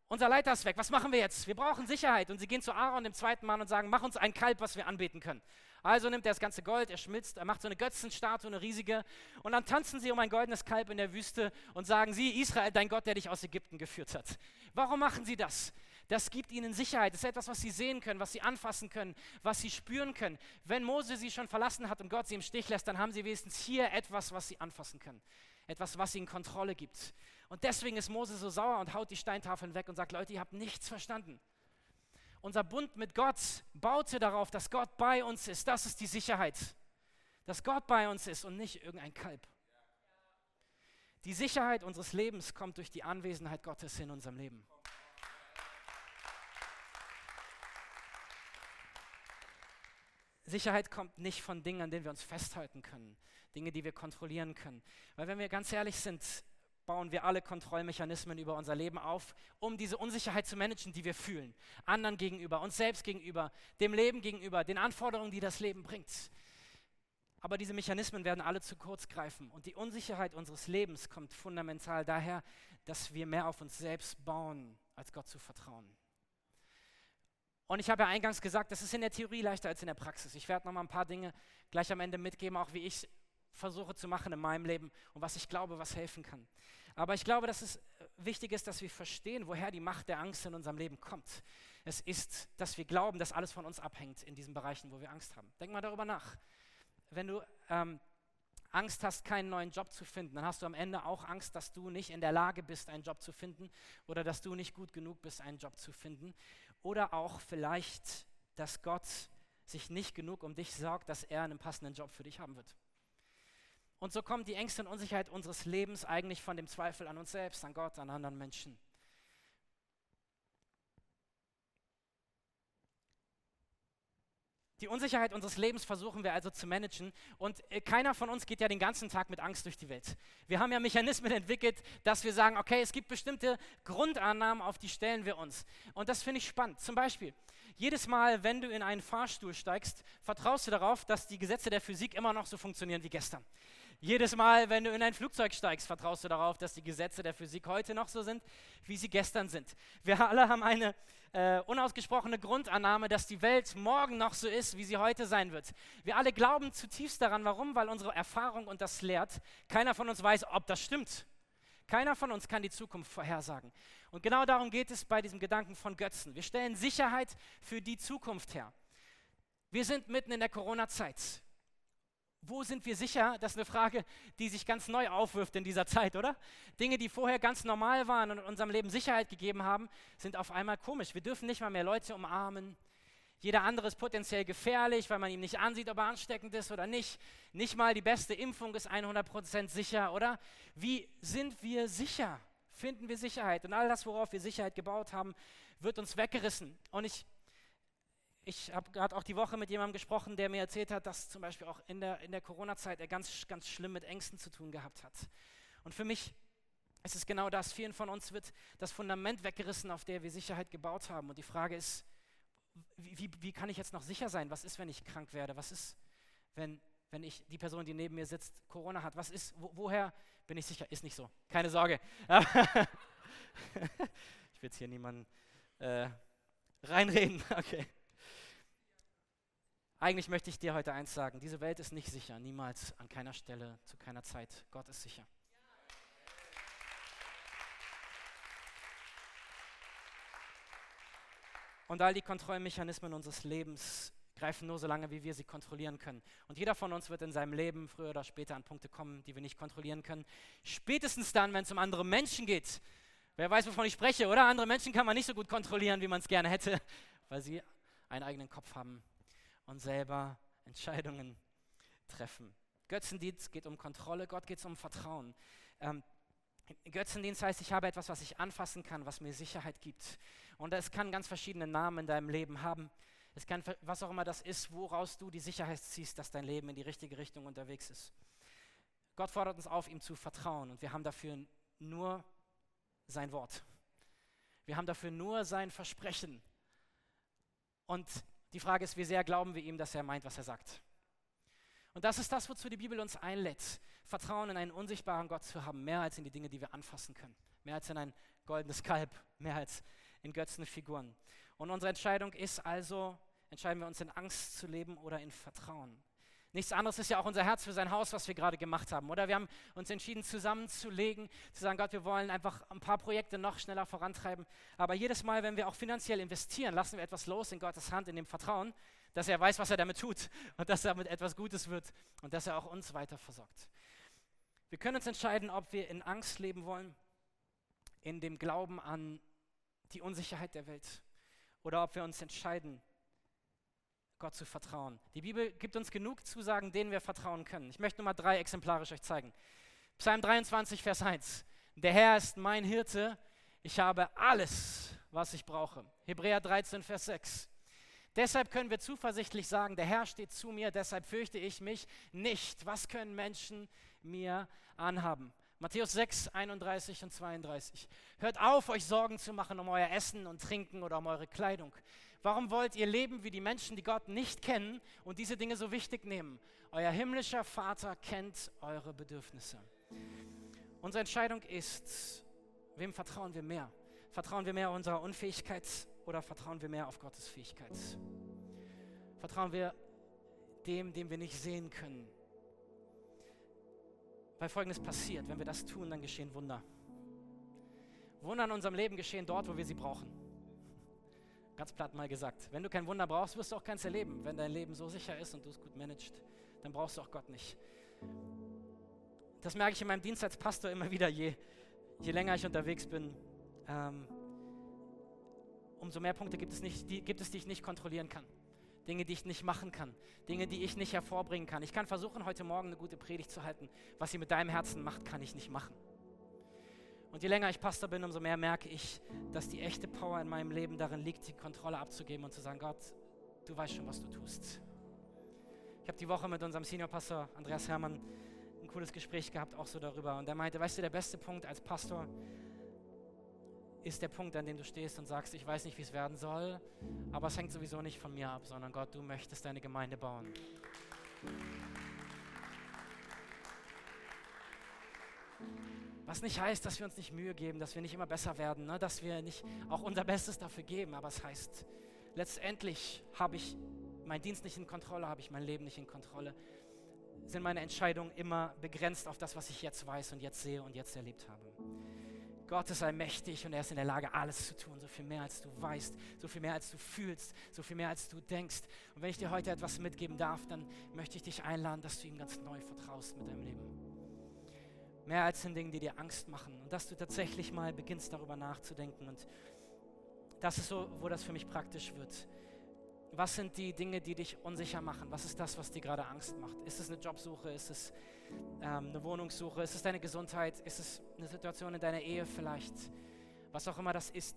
unser Leiter ist weg, was machen wir jetzt? Wir brauchen Sicherheit. Und sie gehen zu Aaron, dem zweiten Mann, und sagen, mach uns ein Kalb, was wir anbeten können. Also nimmt er das ganze Gold, er schmilzt, er macht so eine Götzenstatue, eine riesige. Und dann tanzen sie um ein goldenes Kalb in der Wüste und sagen, sie, Israel, dein Gott, der dich aus Ägypten geführt hat. Warum machen sie das? Das gibt ihnen Sicherheit. Das ist etwas, was sie sehen können, was sie anfassen können, was sie spüren können. Wenn Mose sie schon verlassen hat und Gott sie im Stich lässt, dann haben sie wenigstens hier etwas, was sie anfassen können. Etwas, was ihnen Kontrolle gibt. Und deswegen ist Mose so sauer und haut die Steintafeln weg und sagt, Leute, ihr habt nichts verstanden. Unser Bund mit Gott baute darauf, dass Gott bei uns ist. Das ist die Sicherheit. Dass Gott bei uns ist und nicht irgendein Kalb. Die Sicherheit unseres Lebens kommt durch die Anwesenheit Gottes in unserem Leben. Sicherheit kommt nicht von Dingen, an denen wir uns festhalten können, Dinge, die wir kontrollieren können. Weil wenn wir ganz ehrlich sind, bauen wir alle Kontrollmechanismen über unser Leben auf, um diese Unsicherheit zu managen, die wir fühlen. Anderen gegenüber, uns selbst gegenüber, dem Leben gegenüber, den Anforderungen, die das Leben bringt. Aber diese Mechanismen werden alle zu kurz greifen. Und die Unsicherheit unseres Lebens kommt fundamental daher, dass wir mehr auf uns selbst bauen, als Gott zu vertrauen. Und ich habe ja eingangs gesagt, das ist in der Theorie leichter als in der Praxis. Ich werde noch mal ein paar Dinge gleich am Ende mitgeben, auch wie ich versuche zu machen in meinem Leben und was ich glaube, was helfen kann. Aber ich glaube, dass es wichtig ist, dass wir verstehen, woher die Macht der Angst in unserem Leben kommt. Es ist, dass wir glauben, dass alles von uns abhängt in diesen Bereichen, wo wir Angst haben. Denk mal darüber nach. Wenn du ähm, Angst hast, keinen neuen Job zu finden, dann hast du am Ende auch Angst, dass du nicht in der Lage bist, einen Job zu finden oder dass du nicht gut genug bist, einen Job zu finden. Oder auch vielleicht, dass Gott sich nicht genug um dich sorgt, dass er einen passenden Job für dich haben wird. Und so kommt die Ängste und Unsicherheit unseres Lebens eigentlich von dem Zweifel an uns selbst, an Gott, an anderen Menschen. Die Unsicherheit unseres Lebens versuchen wir also zu managen und äh, keiner von uns geht ja den ganzen Tag mit Angst durch die Welt. Wir haben ja Mechanismen entwickelt, dass wir sagen, okay, es gibt bestimmte Grundannahmen, auf die stellen wir uns. Und das finde ich spannend. Zum Beispiel, jedes Mal, wenn du in einen Fahrstuhl steigst, vertraust du darauf, dass die Gesetze der Physik immer noch so funktionieren wie gestern. Jedes Mal, wenn du in ein Flugzeug steigst, vertraust du darauf, dass die Gesetze der Physik heute noch so sind, wie sie gestern sind. Wir alle haben eine äh, unausgesprochene Grundannahme, dass die Welt morgen noch so ist, wie sie heute sein wird. Wir alle glauben zutiefst daran. Warum? Weil unsere Erfahrung uns das lehrt. Keiner von uns weiß, ob das stimmt. Keiner von uns kann die Zukunft vorhersagen. Und genau darum geht es bei diesem Gedanken von Götzen. Wir stellen Sicherheit für die Zukunft her. Wir sind mitten in der Corona-Zeit. Wo sind wir sicher? Das ist eine Frage, die sich ganz neu aufwirft in dieser Zeit, oder? Dinge, die vorher ganz normal waren und unserem Leben Sicherheit gegeben haben, sind auf einmal komisch. Wir dürfen nicht mal mehr Leute umarmen. Jeder andere ist potenziell gefährlich, weil man ihm nicht ansieht, ob er ansteckend ist oder nicht. Nicht mal die beste Impfung ist 100% sicher, oder? Wie sind wir sicher? Finden wir Sicherheit? Und all das, worauf wir Sicherheit gebaut haben, wird uns weggerissen. Und ich ich habe gerade auch die Woche mit jemandem gesprochen, der mir erzählt hat, dass zum Beispiel auch in der, in der Corona-Zeit er ganz, ganz schlimm mit Ängsten zu tun gehabt hat. Und für mich ist es genau das. Vielen von uns wird das Fundament weggerissen, auf der wir Sicherheit gebaut haben. Und die Frage ist, wie, wie, wie kann ich jetzt noch sicher sein? Was ist, wenn ich krank werde? Was ist, wenn, wenn ich die Person, die neben mir sitzt, Corona hat? Was ist, wo, woher bin ich sicher? Ist nicht so. Keine Sorge. ich will jetzt hier niemanden äh, reinreden. Okay. Eigentlich möchte ich dir heute eins sagen, diese Welt ist nicht sicher, niemals, an keiner Stelle, zu keiner Zeit. Gott ist sicher. Und all die Kontrollmechanismen unseres Lebens greifen nur so lange, wie wir sie kontrollieren können. Und jeder von uns wird in seinem Leben früher oder später an Punkte kommen, die wir nicht kontrollieren können. Spätestens dann, wenn es um andere Menschen geht. Wer weiß, wovon ich spreche, oder? Andere Menschen kann man nicht so gut kontrollieren, wie man es gerne hätte, weil sie einen eigenen Kopf haben und selber Entscheidungen treffen. Götzendienst geht um Kontrolle, Gott geht es um Vertrauen. Ähm, Götzendienst heißt, ich habe etwas, was ich anfassen kann, was mir Sicherheit gibt. Und es kann ganz verschiedene Namen in deinem Leben haben. Es kann, was auch immer das ist, woraus du die Sicherheit ziehst, dass dein Leben in die richtige Richtung unterwegs ist. Gott fordert uns auf, ihm zu vertrauen. Und wir haben dafür nur sein Wort. Wir haben dafür nur sein Versprechen. Und die Frage ist, wie sehr glauben wir ihm, dass er meint, was er sagt. Und das ist das, wozu die Bibel uns einlädt. Vertrauen in einen unsichtbaren Gott zu haben, mehr als in die Dinge, die wir anfassen können. Mehr als in ein goldenes Kalb, mehr als in Götzenfiguren. Und unsere Entscheidung ist also, entscheiden wir uns in Angst zu leben oder in Vertrauen. Nichts anderes ist ja auch unser Herz für sein Haus, was wir gerade gemacht haben. Oder wir haben uns entschieden, zusammenzulegen, zu sagen, Gott, wir wollen einfach ein paar Projekte noch schneller vorantreiben. Aber jedes Mal, wenn wir auch finanziell investieren, lassen wir etwas los in Gottes Hand, in dem Vertrauen, dass er weiß, was er damit tut und dass damit etwas Gutes wird und dass er auch uns weiter versorgt. Wir können uns entscheiden, ob wir in Angst leben wollen, in dem Glauben an die Unsicherheit der Welt, oder ob wir uns entscheiden, Gott zu vertrauen. Die Bibel gibt uns genug Zusagen, denen wir vertrauen können. Ich möchte nur mal drei exemplarisch euch zeigen. Psalm 23, Vers 1. Der Herr ist mein Hirte, ich habe alles, was ich brauche. Hebräer 13, Vers 6. Deshalb können wir zuversichtlich sagen, der Herr steht zu mir, deshalb fürchte ich mich nicht. Was können Menschen mir anhaben? Matthäus 6, 31 und 32. Hört auf, euch Sorgen zu machen um euer Essen und Trinken oder um eure Kleidung. Warum wollt ihr leben wie die Menschen, die Gott nicht kennen und diese Dinge so wichtig nehmen? Euer himmlischer Vater kennt eure Bedürfnisse. Unsere Entscheidung ist, wem vertrauen wir mehr? Vertrauen wir mehr unserer Unfähigkeit oder vertrauen wir mehr auf Gottes Fähigkeit? Vertrauen wir dem, dem wir nicht sehen können? Weil Folgendes passiert, wenn wir das tun, dann geschehen Wunder. Wunder in unserem Leben geschehen dort, wo wir sie brauchen. Ganz platt mal gesagt. Wenn du kein Wunder brauchst, wirst du auch keins erleben. Wenn dein Leben so sicher ist und du es gut managst, dann brauchst du auch Gott nicht. Das merke ich in meinem Dienst als Pastor immer wieder, je, je länger ich unterwegs bin. Ähm, umso mehr Punkte gibt es, nicht, die, gibt es, die ich nicht kontrollieren kann. Dinge, die ich nicht machen kann. Dinge, die ich nicht hervorbringen kann. Ich kann versuchen, heute Morgen eine gute Predigt zu halten. Was sie mit deinem Herzen macht, kann ich nicht machen. Und je länger ich Pastor bin, umso mehr merke ich, dass die echte Power in meinem Leben darin liegt, die Kontrolle abzugeben und zu sagen, Gott, du weißt schon, was du tust. Ich habe die Woche mit unserem Seniorpastor Andreas Hermann ein cooles Gespräch gehabt, auch so darüber. Und er meinte, weißt du, der beste Punkt als Pastor ist der Punkt, an dem du stehst und sagst, ich weiß nicht, wie es werden soll, aber es hängt sowieso nicht von mir ab, sondern Gott, du möchtest deine Gemeinde bauen. Was nicht heißt, dass wir uns nicht Mühe geben, dass wir nicht immer besser werden, ne? dass wir nicht auch unser Bestes dafür geben, aber es heißt, letztendlich habe ich meinen Dienst nicht in Kontrolle, habe ich mein Leben nicht in Kontrolle, sind meine Entscheidungen immer begrenzt auf das, was ich jetzt weiß und jetzt sehe und jetzt erlebt habe. Gott ist allmächtig und er ist in der Lage, alles zu tun, so viel mehr als du weißt, so viel mehr als du fühlst, so viel mehr als du denkst. Und wenn ich dir heute etwas mitgeben darf, dann möchte ich dich einladen, dass du ihm ganz neu vertraust mit deinem Leben. Mehr als in Dingen, die dir Angst machen. Und dass du tatsächlich mal beginnst, darüber nachzudenken. Und das ist so, wo das für mich praktisch wird. Was sind die Dinge, die dich unsicher machen? Was ist das, was dir gerade Angst macht? Ist es eine Jobsuche? Ist es ähm, eine Wohnungssuche? Ist es deine Gesundheit? Ist es eine Situation in deiner Ehe vielleicht? Was auch immer das ist,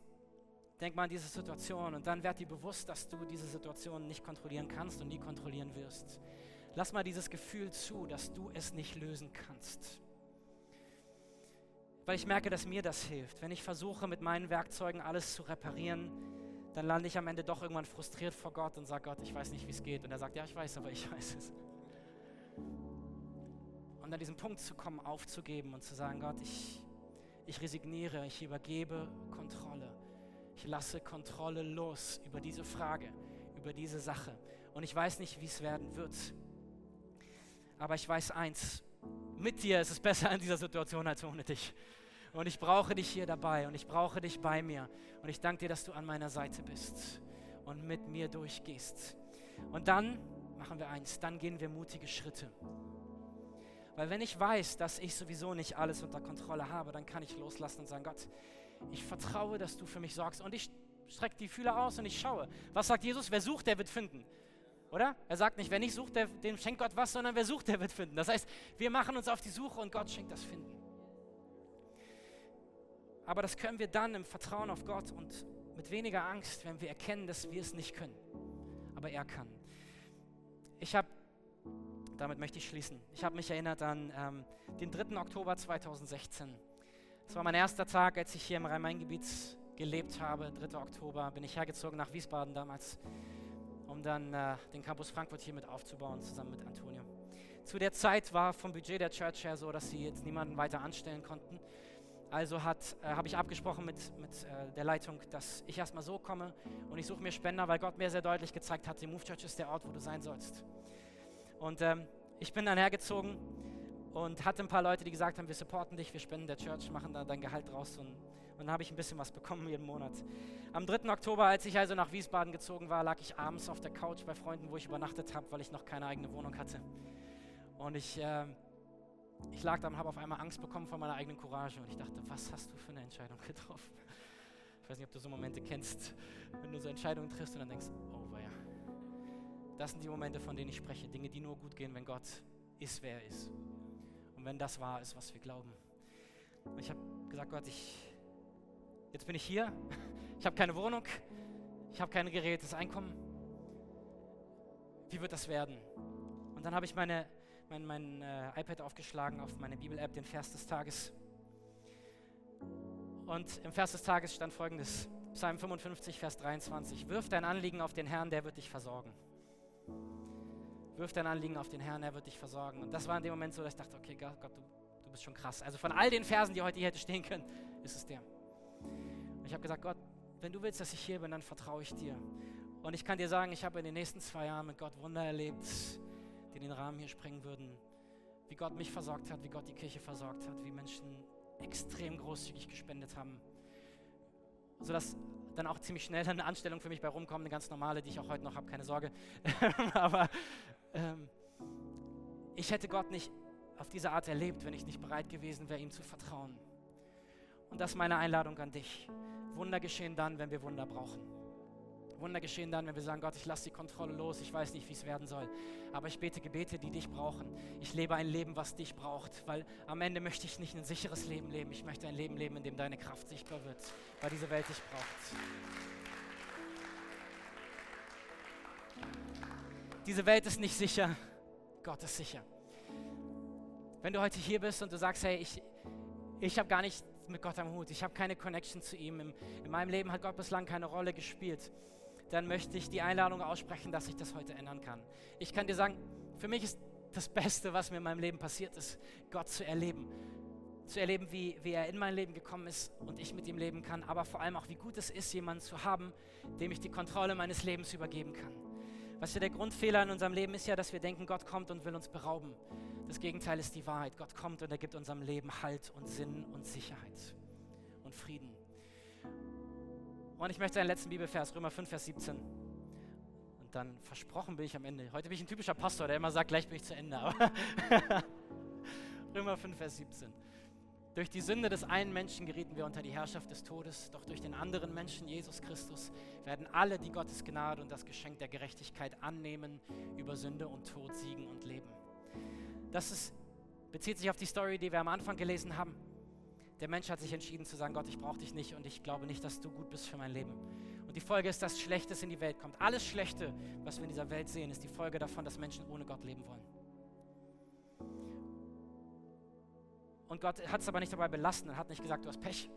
denk mal an diese Situation und dann werd dir bewusst, dass du diese Situation nicht kontrollieren kannst und nie kontrollieren wirst. Lass mal dieses Gefühl zu, dass du es nicht lösen kannst weil ich merke, dass mir das hilft. Wenn ich versuche, mit meinen Werkzeugen alles zu reparieren, dann lande ich am Ende doch irgendwann frustriert vor Gott und sage, Gott, ich weiß nicht, wie es geht. Und er sagt, ja, ich weiß, aber ich weiß es. Und an diesen Punkt zu kommen, aufzugeben und zu sagen, Gott, ich, ich resigniere, ich übergebe Kontrolle. Ich lasse Kontrolle los über diese Frage, über diese Sache. Und ich weiß nicht, wie es werden wird. Aber ich weiß eins, mit dir ist es besser in dieser Situation als ohne dich. Und ich brauche dich hier dabei und ich brauche dich bei mir. Und ich danke dir, dass du an meiner Seite bist und mit mir durchgehst. Und dann machen wir eins, dann gehen wir mutige Schritte. Weil wenn ich weiß, dass ich sowieso nicht alles unter Kontrolle habe, dann kann ich loslassen und sagen, Gott, ich vertraue, dass du für mich sorgst. Und ich strecke die Fühler aus und ich schaue. Was sagt Jesus? Wer sucht, der wird finden. Oder? Er sagt nicht, wer nicht sucht, der, dem schenkt Gott was, sondern wer sucht, der wird finden. Das heißt, wir machen uns auf die Suche und Gott schenkt das Finden. Aber das können wir dann im Vertrauen auf Gott und mit weniger Angst, wenn wir erkennen, dass wir es nicht können. Aber er kann. Ich habe, damit möchte ich schließen, ich habe mich erinnert an ähm, den 3. Oktober 2016. Das war mein erster Tag, als ich hier im Rhein-Main-Gebiet gelebt habe. 3. Oktober bin ich hergezogen nach Wiesbaden damals, um dann äh, den Campus Frankfurt hier mit aufzubauen, zusammen mit Antonio. Zu der Zeit war vom Budget der Church her so, dass sie jetzt niemanden weiter anstellen konnten. Also äh, habe ich abgesprochen mit, mit äh, der Leitung, dass ich erstmal so komme und ich suche mir Spender, weil Gott mir sehr deutlich gezeigt hat, die Move Church ist der Ort, wo du sein sollst. Und ähm, ich bin dann hergezogen und hatte ein paar Leute, die gesagt haben, wir supporten dich, wir spenden der Church, machen da dein Gehalt draus und, und dann habe ich ein bisschen was bekommen jeden Monat. Am 3. Oktober, als ich also nach Wiesbaden gezogen war, lag ich abends auf der Couch bei Freunden, wo ich übernachtet habe, weil ich noch keine eigene Wohnung hatte. Und ich... Äh, ich lag da und habe auf einmal Angst bekommen vor meiner eigenen Courage und ich dachte, was hast du für eine Entscheidung getroffen? Ich weiß nicht, ob du so Momente kennst, wenn du so Entscheidungen triffst und dann denkst, oh ja. Das sind die Momente, von denen ich spreche, Dinge, die nur gut gehen, wenn Gott ist, wer er ist. Und wenn das wahr ist, was wir glauben. Und ich habe gesagt, Gott, ich, jetzt bin ich hier, ich habe keine Wohnung, ich habe kein geregeltes Einkommen. Wie wird das werden? Und dann habe ich meine mein, mein äh, iPad aufgeschlagen auf meine Bibel-App, den Vers des Tages. Und im Vers des Tages stand folgendes: Psalm 55, Vers 23. Wirf dein Anliegen auf den Herrn, der wird dich versorgen. Wirf dein Anliegen auf den Herrn, der wird dich versorgen. Und das war in dem Moment so, dass ich dachte: Okay, Gott, du, du bist schon krass. Also von all den Versen, die heute hier hätte stehen können, ist es der. Und ich habe gesagt: Gott, wenn du willst, dass ich hier bin, dann vertraue ich dir. Und ich kann dir sagen, ich habe in den nächsten zwei Jahren mit Gott Wunder erlebt die den Rahmen hier sprengen würden, wie Gott mich versorgt hat, wie Gott die Kirche versorgt hat, wie Menschen extrem großzügig gespendet haben, sodass dann auch ziemlich schnell eine Anstellung für mich bei rumkommt, eine ganz normale, die ich auch heute noch habe, keine Sorge. Aber ähm, ich hätte Gott nicht auf diese Art erlebt, wenn ich nicht bereit gewesen wäre, ihm zu vertrauen. Und das ist meine Einladung an dich. Wunder geschehen dann, wenn wir Wunder brauchen. Wunder geschehen dann, wenn wir sagen, Gott, ich lasse die Kontrolle los, ich weiß nicht, wie es werden soll. Aber ich bete Gebete, die dich brauchen. Ich lebe ein Leben, was dich braucht, weil am Ende möchte ich nicht ein sicheres Leben leben. Ich möchte ein Leben leben, in dem deine Kraft sichtbar wird, weil diese Welt dich braucht. Diese Welt ist nicht sicher, Gott ist sicher. Wenn du heute hier bist und du sagst, hey, ich, ich habe gar nicht mit Gott am Hut, ich habe keine Connection zu ihm, in, in meinem Leben hat Gott bislang keine Rolle gespielt, dann möchte ich die Einladung aussprechen, dass ich das heute ändern kann. Ich kann dir sagen, für mich ist das Beste, was mir in meinem Leben passiert ist, Gott zu erleben. Zu erleben, wie, wie er in mein Leben gekommen ist und ich mit ihm leben kann, aber vor allem auch, wie gut es ist, jemanden zu haben, dem ich die Kontrolle meines Lebens übergeben kann. Was ja der Grundfehler in unserem Leben ist ja, dass wir denken, Gott kommt und will uns berauben. Das Gegenteil ist die Wahrheit. Gott kommt und er gibt unserem Leben Halt und Sinn und Sicherheit und Frieden. Und ich möchte einen letzten Bibelvers, Römer 5, Vers 17. Und dann versprochen bin ich am Ende. Heute bin ich ein typischer Pastor, der immer sagt, gleich bin ich zu Ende. Aber Römer 5, Vers 17. Durch die Sünde des einen Menschen gerieten wir unter die Herrschaft des Todes, doch durch den anderen Menschen, Jesus Christus, werden alle, die Gottes Gnade und das Geschenk der Gerechtigkeit annehmen, über Sünde und Tod siegen und leben. Das ist, bezieht sich auf die Story, die wir am Anfang gelesen haben. Der Mensch hat sich entschieden zu sagen, Gott, ich brauche dich nicht und ich glaube nicht, dass du gut bist für mein Leben. Und die Folge ist, dass Schlechtes in die Welt kommt. Alles Schlechte, was wir in dieser Welt sehen, ist die Folge davon, dass Menschen ohne Gott leben wollen. Und Gott hat es aber nicht dabei belassen. Er hat nicht gesagt, du hast Pech,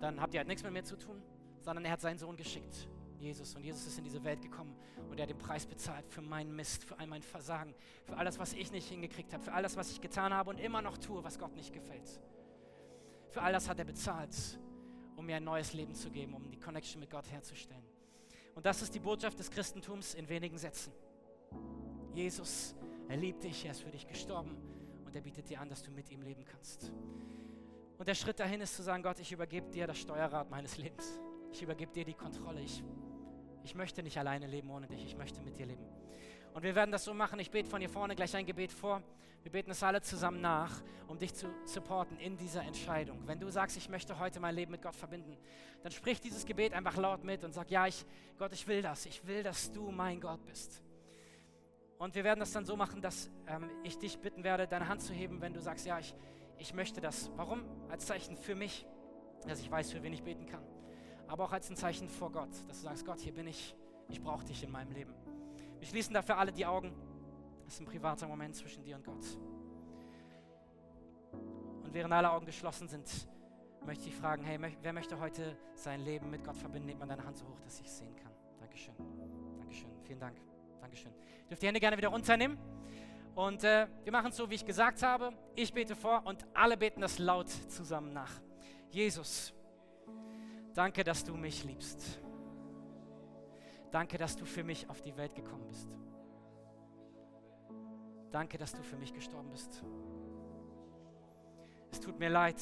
dann habt ihr halt nichts mit mir zu tun, sondern er hat seinen Sohn geschickt, Jesus. Und Jesus ist in diese Welt gekommen und er hat den Preis bezahlt für meinen Mist, für all mein Versagen, für alles, was ich nicht hingekriegt habe, für alles, was ich getan habe und immer noch tue, was Gott nicht gefällt. Für all das hat er bezahlt, um mir ein neues Leben zu geben, um die Connection mit Gott herzustellen. Und das ist die Botschaft des Christentums in wenigen Sätzen. Jesus, er liebt dich, er ist für dich gestorben und er bietet dir an, dass du mit ihm leben kannst. Und der Schritt dahin ist zu sagen, Gott, ich übergebe dir das Steuerrad meines Lebens. Ich übergebe dir die Kontrolle. Ich, ich möchte nicht alleine leben ohne dich, ich möchte mit dir leben. Und wir werden das so machen. Ich bete von hier vorne gleich ein Gebet vor. Wir beten es alle zusammen nach, um dich zu supporten in dieser Entscheidung. Wenn du sagst, ich möchte heute mein Leben mit Gott verbinden, dann sprich dieses Gebet einfach laut mit und sag, ja, ich, Gott, ich will das. Ich will, dass du mein Gott bist. Und wir werden das dann so machen, dass ähm, ich dich bitten werde, deine Hand zu heben, wenn du sagst, ja, ich, ich möchte das. Warum? Als Zeichen für mich, dass ich weiß, für wen ich beten kann. Aber auch als ein Zeichen vor Gott, dass du sagst, Gott, hier bin ich, ich brauche dich in meinem Leben. Wir schließen dafür alle die Augen. Das ist ein privater Moment zwischen dir und Gott. Und während alle Augen geschlossen sind, möchte ich fragen, hey, wer möchte heute sein Leben mit Gott verbinden? Nehmt mal deine Hand so hoch, dass ich es sehen kann. Dankeschön. Dankeschön. Vielen Dank. Dankeschön. Ihr dürft die Hände gerne wieder runternehmen. Und äh, wir machen es so, wie ich gesagt habe. Ich bete vor und alle beten das laut zusammen nach. Jesus, danke, dass du mich liebst. Danke, dass du für mich auf die Welt gekommen bist. Danke, dass du für mich gestorben bist. Es tut mir leid,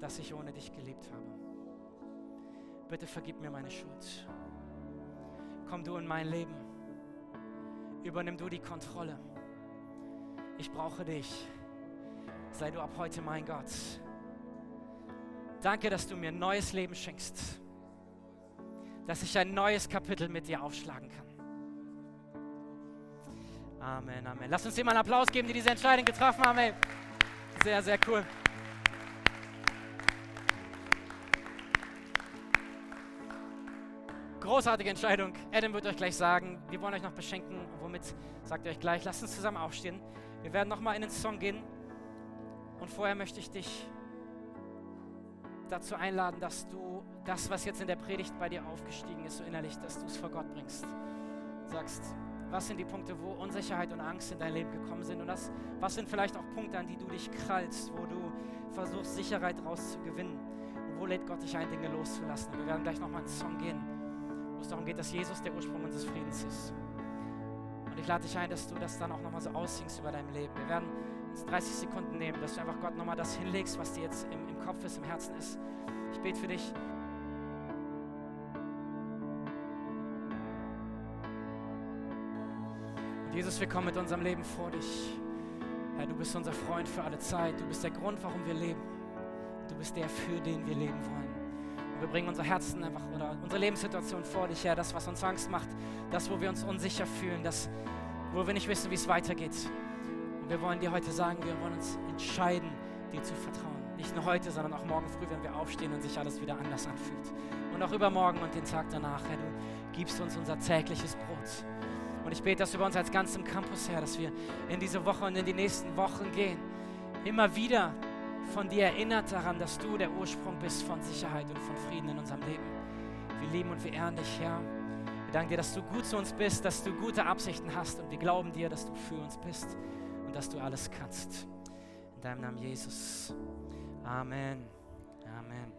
dass ich ohne dich gelebt habe. Bitte vergib mir meine Schuld. Komm du in mein Leben. Übernimm du die Kontrolle. Ich brauche dich. Sei du ab heute mein Gott. Danke, dass du mir ein neues Leben schenkst. Dass ich ein neues Kapitel mit dir aufschlagen kann. Amen, Amen. Lass uns einen Applaus geben, die diese Entscheidung getroffen haben. Ey. Sehr, sehr cool. Großartige Entscheidung. Adam wird euch gleich sagen, wir wollen euch noch beschenken. Womit sagt ihr euch gleich? Lasst uns zusammen aufstehen. Wir werden nochmal in den Song gehen. Und vorher möchte ich dich dazu einladen, dass du das, was jetzt in der Predigt bei dir aufgestiegen ist, so innerlich, dass du es vor Gott bringst. Sagst, was sind die Punkte, wo Unsicherheit und Angst in dein Leben gekommen sind? Und das, was sind vielleicht auch Punkte, an die du dich krallst, wo du versuchst, Sicherheit rauszugewinnen? Und wo lädt Gott dich ein, Dinge loszulassen? Und wir werden gleich nochmal in den Song gehen es darum geht, dass Jesus der Ursprung unseres Friedens ist. Und ich lade dich ein, dass du das dann auch nochmal so aussingst über dein Leben. Wir werden uns 30 Sekunden nehmen, dass du einfach Gott nochmal das hinlegst, was dir jetzt im, im Kopf ist, im Herzen ist. Ich bete für dich. Und Jesus, wir kommen mit unserem Leben vor dich. Herr, du bist unser Freund für alle Zeit. Du bist der Grund, warum wir leben. Du bist der, für den wir leben wollen wir bringen unser Herzen einfach oder unsere Lebenssituation vor dich her, das, was uns Angst macht, das, wo wir uns unsicher fühlen, das, wo wir nicht wissen, wie es weitergeht. Und wir wollen dir heute sagen, wir wollen uns entscheiden, dir zu vertrauen. Nicht nur heute, sondern auch morgen früh, wenn wir aufstehen und sich alles wieder anders anfühlt. Und auch übermorgen und den Tag danach, Herr, du gibst uns unser tägliches Brot. Und ich bete das über uns als ganzem Campus, Herr, dass wir in diese Woche und in die nächsten Wochen gehen. Immer wieder von dir erinnert daran, dass du der Ursprung bist von Sicherheit und von Frieden in unserem Leben. Wir lieben und wir ehren dich, Herr. Wir danken dir, dass du gut zu uns bist, dass du gute Absichten hast und wir glauben dir, dass du für uns bist und dass du alles kannst. In deinem Namen Jesus. Amen. Amen.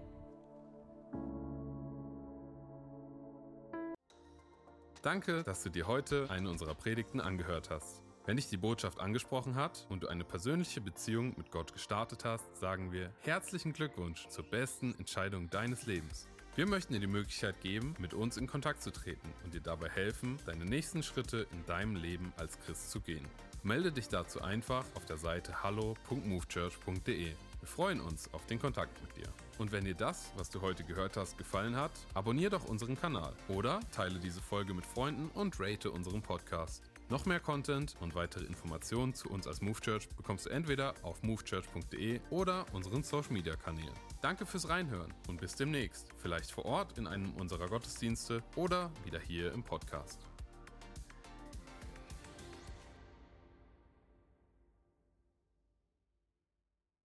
Danke, dass du dir heute eine unserer Predigten angehört hast. Wenn dich die Botschaft angesprochen hat und du eine persönliche Beziehung mit Gott gestartet hast, sagen wir herzlichen Glückwunsch zur besten Entscheidung deines Lebens. Wir möchten dir die Möglichkeit geben, mit uns in Kontakt zu treten und dir dabei helfen, deine nächsten Schritte in deinem Leben als Christ zu gehen. Melde dich dazu einfach auf der Seite hallo.movechurch.de. Wir freuen uns auf den Kontakt mit dir. Und wenn dir das, was du heute gehört hast, gefallen hat, abonniere doch unseren Kanal oder teile diese Folge mit Freunden und rate unseren Podcast. Noch mehr Content und weitere Informationen zu uns als Move Church bekommst du entweder auf movechurch.de oder unseren Social Media Kanälen. Danke fürs Reinhören und bis demnächst. Vielleicht vor Ort in einem unserer Gottesdienste oder wieder hier im Podcast.